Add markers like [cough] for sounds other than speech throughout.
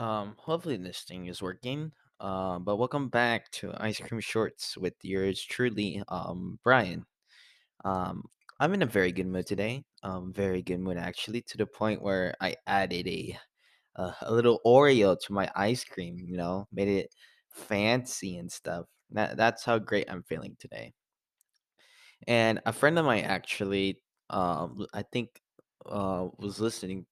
Um, hopefully this thing is working. Um, but welcome back to Ice Cream Shorts with yours truly, um, Brian. Um, I'm in a very good mood today. Um, very good mood actually, to the point where I added a a, a little Oreo to my ice cream. You know, made it fancy and stuff. That that's how great I'm feeling today. And a friend of mine actually, um, I think, uh, was listening.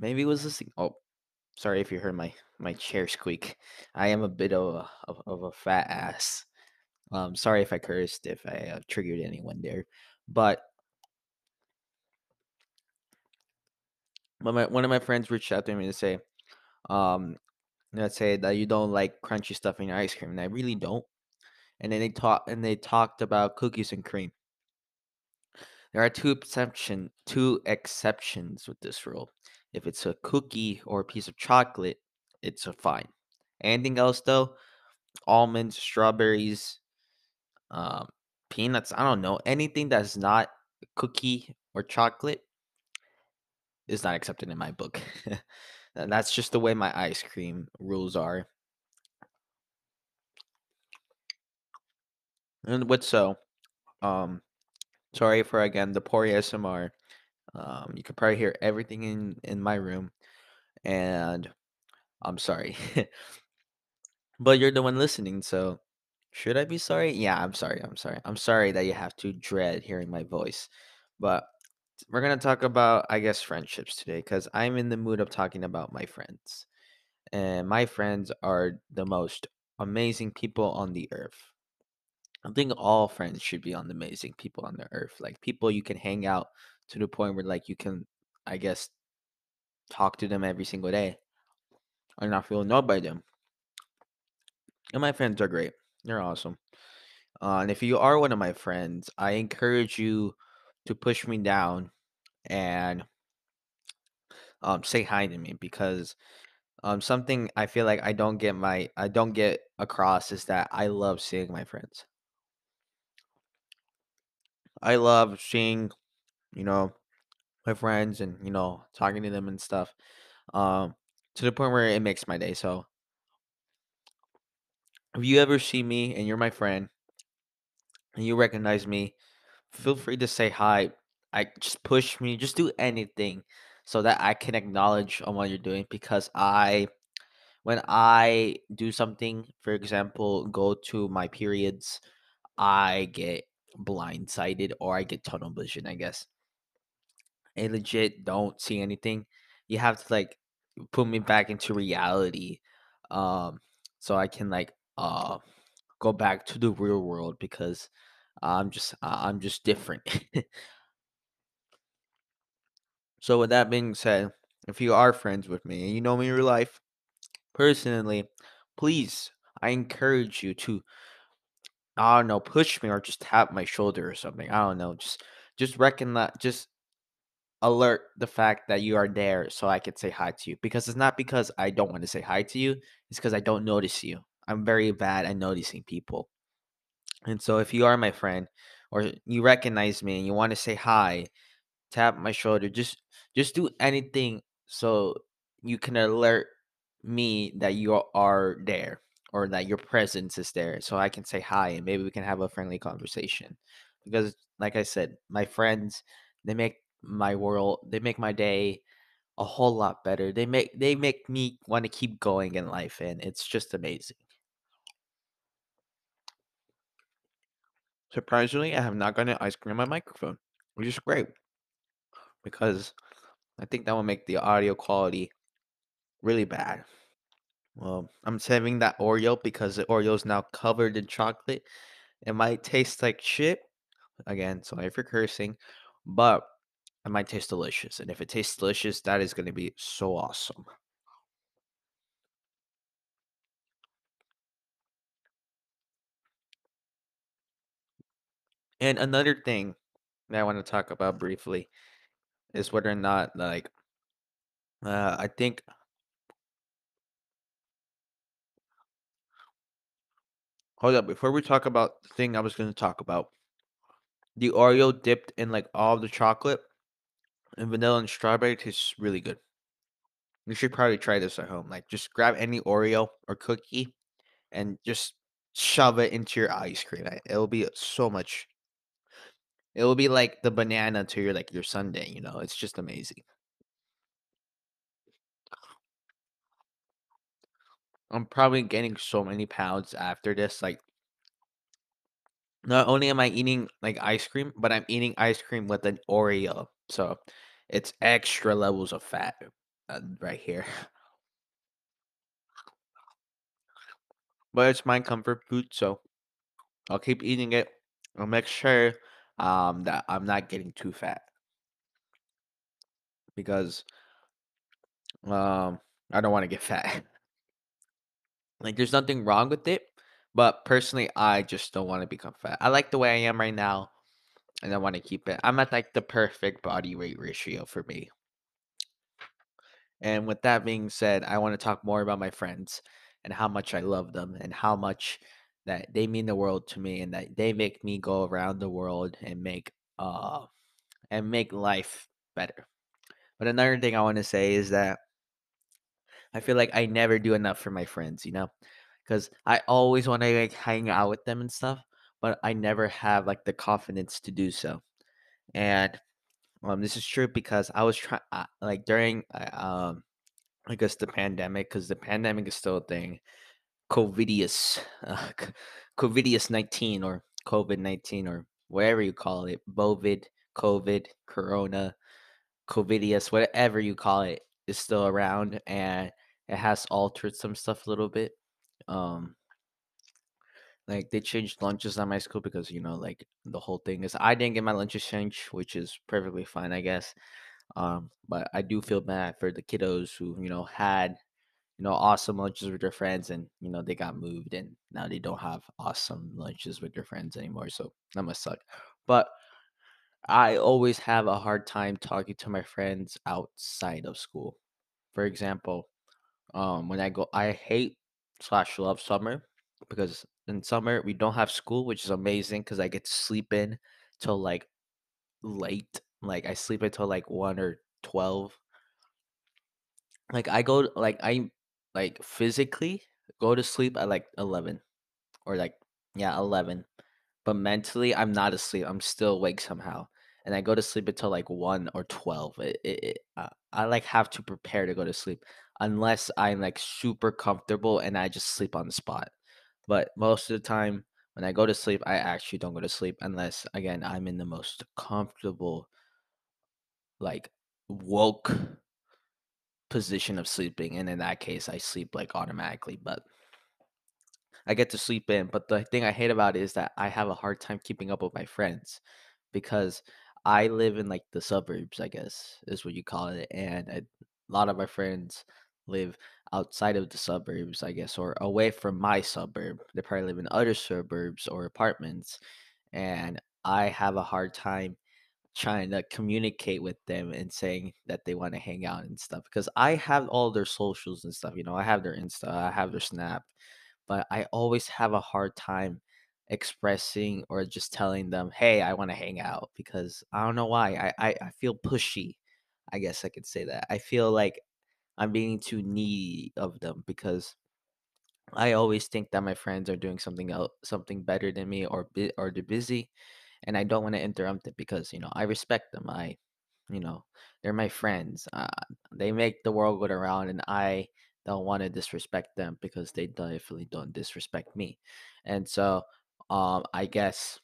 Maybe was listening. Oh, Sorry if you heard my my chair squeak. I am a bit of a of, a fat ass. Um, sorry if I cursed, if I uh, triggered anyone there. But but my, one of my friends reached out to me to say, um, let's say that you don't like crunchy stuff in your ice cream, and I really don't. And then they talked and they talked about cookies and cream. There are two exception two exceptions with this rule. If it's a cookie or a piece of chocolate, it's a fine. Anything else though, almonds, strawberries, um, peanuts. I don't know anything that's not cookie or chocolate is not accepted in my book. [laughs] and that's just the way my ice cream rules are. And with so, um, sorry for again the poor ASMR. Um, you can probably hear everything in in my room, and I'm sorry, [laughs] but you're the one listening, so should I be sorry? Yeah, I'm sorry. I'm sorry. I'm sorry that you have to dread hearing my voice, but we're gonna talk about, I guess, friendships today because I'm in the mood of talking about my friends. And my friends are the most amazing people on the earth. I think all friends should be on the amazing people on the earth. Like people you can hang out to the point where like you can, I guess, talk to them every single day and not feel annoyed by them. And my friends are great. They're awesome. Uh, and if you are one of my friends, I encourage you to push me down and um, say hi to me because um, something I feel like I don't get my I don't get across is that I love seeing my friends. I love seeing you know my friends and you know talking to them and stuff um, to the point where it makes my day. So if you ever see me and you're my friend and you recognize me, feel free to say hi. I just push me, just do anything so that I can acknowledge on what you're doing because I when I do something, for example, go to my periods, I get blindsided or I get tunnel vision, I guess. I legit don't see anything. You have to like put me back into reality um so I can like uh go back to the real world because I'm just I'm just different. [laughs] so with that being said, if you are friends with me and you know me in real life personally, please I encourage you to I don't know, push me or just tap my shoulder or something. I don't know. Just just recognize just alert the fact that you are there so I can say hi to you. Because it's not because I don't want to say hi to you, it's because I don't notice you. I'm very bad at noticing people. And so if you are my friend or you recognize me and you want to say hi, tap my shoulder, just just do anything so you can alert me that you are there or that your presence is there so I can say hi and maybe we can have a friendly conversation. Because like I said, my friends they make my world they make my day a whole lot better. They make they make me want to keep going in life and it's just amazing. Surprisingly, I have not gotten ice cream on my microphone, which is great because I think that will make the audio quality really bad. Well, I'm saving that Oreo because the Oreo is now covered in chocolate. It might taste like shit. Again, sorry for cursing, but it might taste delicious. And if it tastes delicious, that is going to be so awesome. And another thing that I want to talk about briefly is whether or not, like, uh, I think, hold up, before we talk about the thing I was going to talk about, the Oreo dipped in like all the chocolate and vanilla and strawberry tastes really good. You should probably try this at home. Like, just grab any Oreo or cookie and just shove it into your ice cream. It'll be so much. It will be like the banana to your like your sundae. You know, it's just amazing. I'm probably getting so many pounds after this. Like, not only am I eating like ice cream, but I'm eating ice cream with an Oreo. So it's extra levels of fat uh, right here. But it's my comfort food, so I'll keep eating it. I'll make sure um that I'm not getting too fat because um I don't want to get fat. [laughs] Like there's nothing wrong with it, but personally I just don't want to become fat. I like the way I am right now and I want to keep it. I'm at like the perfect body weight ratio for me. And with that being said, I want to talk more about my friends and how much I love them and how much that they mean the world to me and that they make me go around the world and make uh and make life better. But another thing I want to say is that I feel like I never do enough for my friends, you know? Cuz I always want to like hang out with them and stuff, but I never have like the confidence to do so. And um this is true because I was trying uh, like during uh, I guess the pandemic, because the pandemic is still a thing. COVIDius, uh, COVIDius 19 or COVID 19 or whatever you call it, Bovid, COVID, Corona, COVIDius, whatever you call it, is still around and it has altered some stuff a little bit. Um, like they changed lunches at my school because you know, like the whole thing is I didn't get my lunches changed, which is perfectly fine, I guess. Um, but I do feel bad for the kiddos who you know had you know, awesome lunches with their friends and, you know, they got moved and now they don't have awesome lunches with their friends anymore. So that must suck. But I always have a hard time talking to my friends outside of school. For example, um, when I go, I hate slash love summer because in summer we don't have school, which is amazing because I get to sleep in till like late. Like I sleep until like one or twelve Like I go like I like physically go to sleep at like 11 or like yeah, 11. But mentally I'm not asleep. I'm still awake somehow. And I go to sleep until like 1 or 12. It, it, it, uh, I like have to prepare to go to sleep unless I'm like super comfortable and I just sleep on the spot. But most of the time when I go to sleep, I actually don't go to sleep unless again I'm in the most comfortable like woke position of sleeping, and in that case, I sleep like automatically. But I get to sleep in. But the thing I hate about it is that I have a hard time keeping up with my friends because I live in like the suburbs, I guess is what you call it, and I, a lot of my friends live outside of the suburbs, I guess, or away from my suburb. They probably live in other suburbs or apartments, and I have a hard time trying to communicate with them and saying that they want to hang out and stuff because I have all their socials and stuff, you know, I have their Insta, I have their Snap, but I always have a hard time expressing or just telling them, "Hey, I want to hang out," because I don't know why. I, I I feel pushy. I guess I could say that. I feel like I'm being too needy of them because I always think that my friends are doing something else, something better than me, or bi- or they're busy, and I don't want to interrupt it because you know I respect them. I, you know, they're my friends. Uh, they make the world go around, and I don't want to disrespect them because they definitely don't disrespect me. And so, um, I guess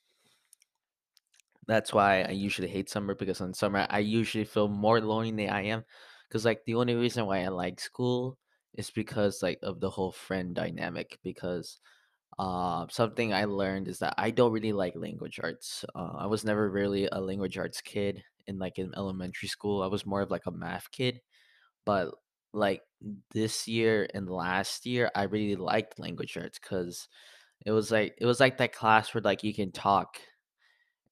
that's why I usually hate summer because in summer I usually feel more lonely than I am. Because like the only reason why I like school is because like of the whole friend dynamic. Because uh, something I learned is that I don't really like language arts. Uh, I was never really a language arts kid in like in elementary school. I was more of like a math kid. But like this year and last year, I really liked language arts because it was like it was like that class where like you can talk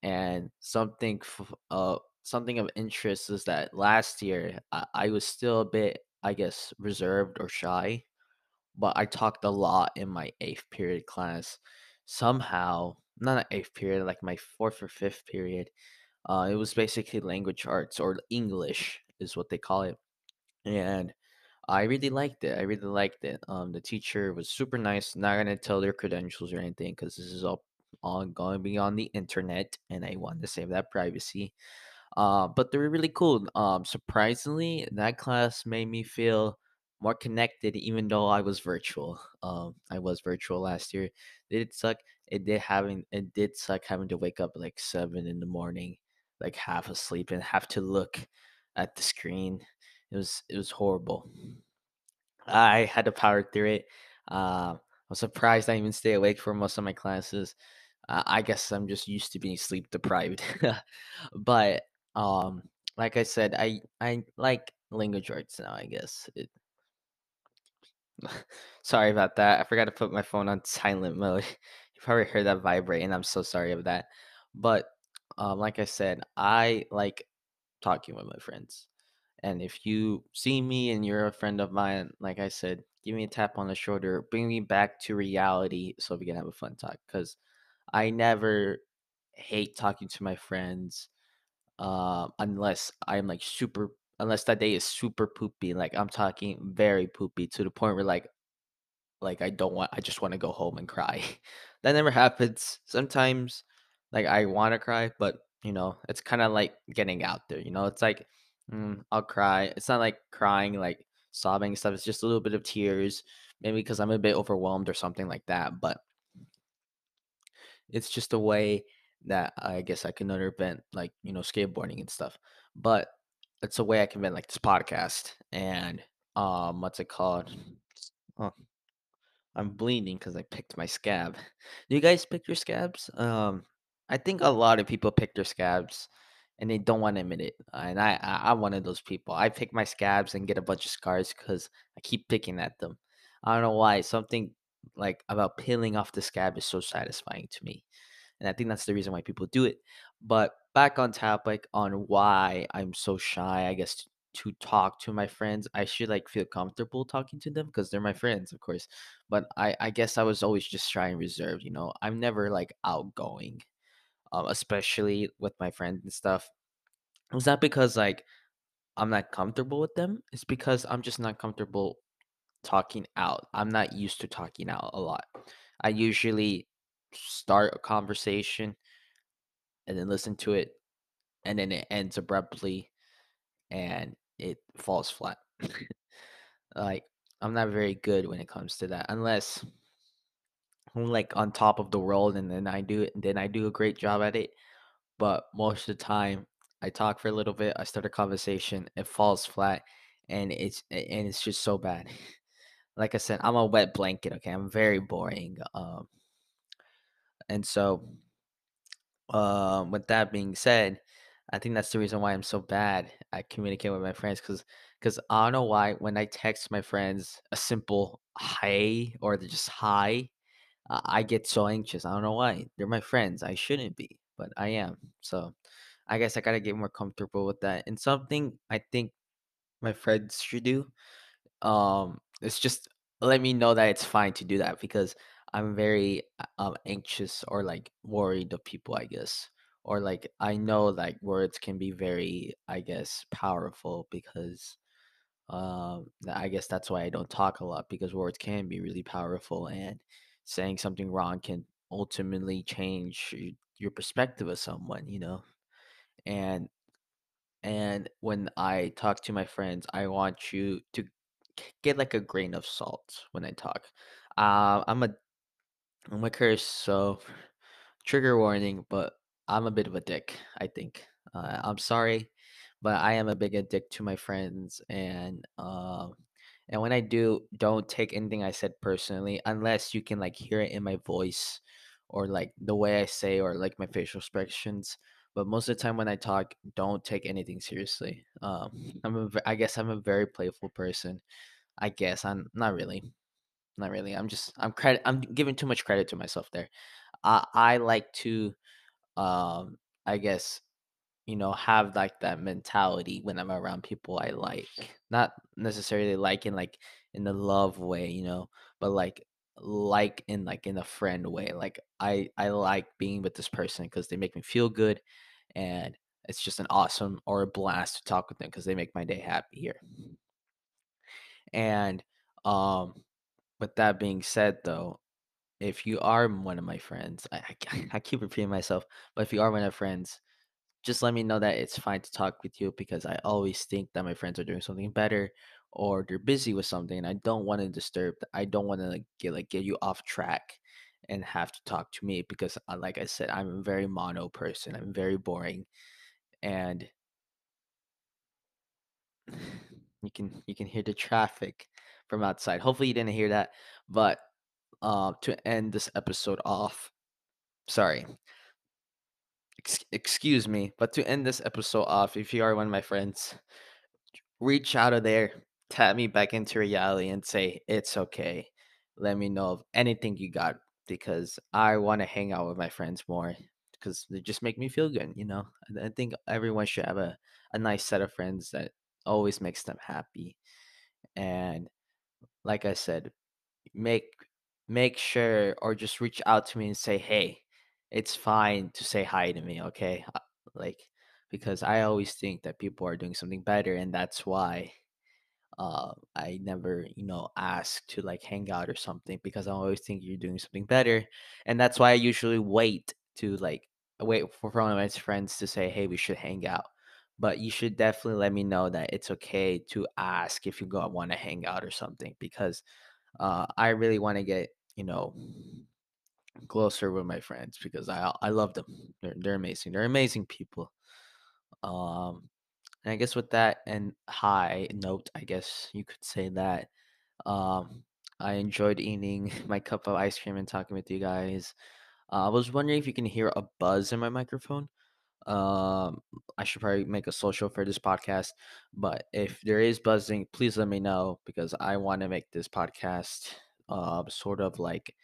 and something f- uh something of interest is that last year I, I was still a bit I guess reserved or shy but I talked a lot in my eighth period class. Somehow, not an eighth period, like my fourth or fifth period. Uh, it was basically language arts or English is what they call it, and I really liked it. I really liked it. Um, the teacher was super nice. Not gonna tell their credentials or anything because this is all all going to be on the internet, and I want to save that privacy. Uh, but they were really cool. Um, surprisingly, that class made me feel more connected, even though I was virtual. Um, I was virtual last year. It did suck. It did having it did suck having to wake up like seven in the morning, like half asleep, and have to look at the screen. It was it was horrible. I had to power through it. Uh, I'm surprised I even stay awake for most of my classes. Uh, I guess I'm just used to being sleep deprived. [laughs] but um, like I said, I I like language arts now. I guess. It, [laughs] sorry about that. I forgot to put my phone on silent mode. [laughs] You probably heard that vibrate, and I'm so sorry of that. But um, like I said, I like talking with my friends. And if you see me and you're a friend of mine, like I said, give me a tap on the shoulder, bring me back to reality so we can have a fun talk. Because I never hate talking to my friends uh, unless I'm like super, unless that day is super poopy. Like I'm talking very poopy to the point where like like, I don't want I just wanna go home and cry. [laughs] That never happens. Sometimes, like, I wanna cry, but, you know, it's kinda like getting out there, you know? It's like, mm, I'll cry. It's not like crying, like, sobbing stuff, it's just a little bit of tears, maybe because I'm a bit overwhelmed or something like that, but it's just a way that I guess I can under vent, like, you know, skateboarding and stuff. But it's a way I can vent, like, this podcast and, um, what's it called? Oh, I'm bleeding because I picked my scab. Do you guys pick your scabs? Um, I think a lot of people pick their scabs and they don't want to admit it. And I, I, I'm one of those people. I pick my scabs and get a bunch of scars because I keep picking at them. I don't know why. Something like about peeling off the scab is so satisfying to me. And I think that's the reason why people do it. But back on topic on why I'm so shy, I guess, to talk to my friends. I should like feel comfortable talking to them because they're my friends, of course. But I, I guess I was always just shy and reserved, you know. I'm never like outgoing, um, especially with my friends and stuff. It's not because like I'm not comfortable with them. It's because I'm just not comfortable talking out. I'm not used to talking out a lot. I usually start a conversation and then listen to it and then it ends abruptly and it falls flat. [laughs] like I'm not very good when it comes to that unless I'm like on top of the world and then I do it and then I do a great job at it. But most of the time I talk for a little bit, I start a conversation, it falls flat and it's and it's just so bad. [laughs] Like I said, I'm a wet blanket, okay? I'm very boring. Um and so Um, with that being said, I think that's the reason why I'm so bad at communicating with my friends because because I don't know why when I text my friends a simple "hey" or just "hi," uh, I get so anxious. I don't know why. They're my friends. I shouldn't be, but I am. So I guess I gotta get more comfortable with that. And something I think my friends should do um, it's just let me know that it's fine to do that because I'm very uh, um anxious or like worried of people, I guess. Or like I know like words can be very, I guess, powerful because um I guess that's why I don't talk a lot because words can be really powerful and saying something wrong can ultimately change your perspective of someone, you know. And and when I talk to my friends, I want you to get like a grain of salt when I talk. Uh, I'm a I'm a curse, so trigger warning, but I'm a bit of a dick, I think. Uh, I'm sorry, but I am a big dick to my friends, and um, and when I do, don't take anything I said personally, unless you can like hear it in my voice, or like the way I say, or like my facial expressions. But most of the time when I talk, don't take anything seriously. Um, [laughs] I'm a, I guess I'm a very playful person. I guess I'm not really, not really. I'm just I'm credit. I'm giving too much credit to myself there. I I like to um I guess you know have like that mentality when I'm around people I like. Not necessarily like in like in the love way, you know, but like like in like in a friend way. Like I I like being with this person because they make me feel good and it's just an awesome or a blast to talk with them because they make my day happy here. And um, with that being said, though, if you are one of my friends, I, I, [laughs] I keep repeating myself, but if you are one of my friends, just let me know that it's fine to talk with you because I always think that my friends are doing something better or they're busy with something and I don't want to disturb I don't want to like get like get you off track and have to talk to me because uh, like I said I'm a very mono person. I'm very boring and [sighs] you can you can hear the traffic from outside. Hopefully you didn't hear that. But um to end this episode off, sorry, ex- excuse me, but to end this episode off, if you are one of my friends, reach out of there, tap me back into reality, and say it's okay. Let me know of anything you got because I want to hang out with my friends more because they just make me feel good. You know, I think everyone should have a a nice set of friends that always makes them happy. And like I said, make make sure or just reach out to me and say, "Hey, it's fine to say hi to me, okay?" Uh, Like because I always think that people are doing something better and that's why uh I never, you know, ask to like hang out or something because I always think you're doing something better and that's why I usually wait to like wait for one of my friends to say, "Hey, we should hang out." But you should definitely let me know that it's okay to ask if you go want to hang out or something because uh, I really want to get you know closer with my friends because I I love them. They're they're amazing. They're amazing people. Um, and I guess with that and high note, I guess you could say that um, I enjoyed eating [laughs] my cup of ice cream and talking with you guys. Uh, I was wondering if you can hear a buzz in my microphone. Um, I should probably make a social for this podcast, but if there is buzzing, please let me know because I want to make this podcast uh sort of like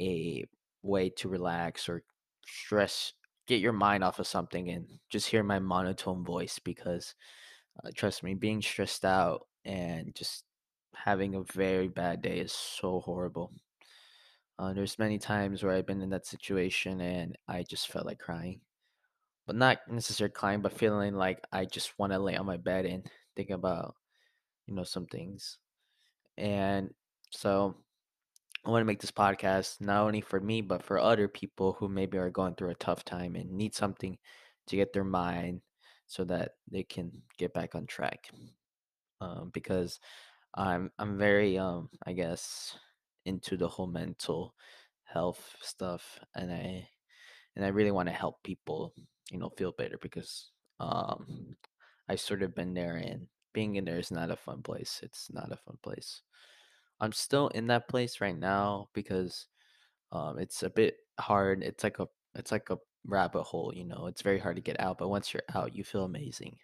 a way to relax or stress, get your mind off of something and just hear my monotone voice because uh, trust me, being stressed out and just having a very bad day is so horrible. Uh, there's many times where I've been in that situation and I just felt like crying but not necessarily crying, but feeling like I just want to lay on my bed and think about, you know, some things. And so I want to make this podcast not only for me, but for other people who maybe are going through a tough time and need something to get their mind so that they can get back on track. Um, because I'm I'm very um I guess into the whole mental health stuff, and I and I really want to help people, you know, feel better because um I sort of been there and being in there is not a fun place. It's not a fun place. I'm still in that place right now because um it's a bit hard. It's like a it's like a rabbit hole, you know. It's very hard to get out, but once you're out, you feel amazing.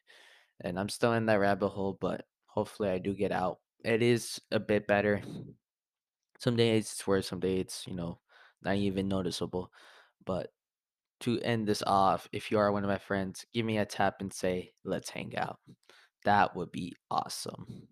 And I'm still in that rabbit hole, but hopefully I do get out. It is a bit better. Some days it's worse, some days it's, you know, not even noticeable. But to end this off, if you are one of my friends, give me a tap and say, let's hang out. That would be awesome.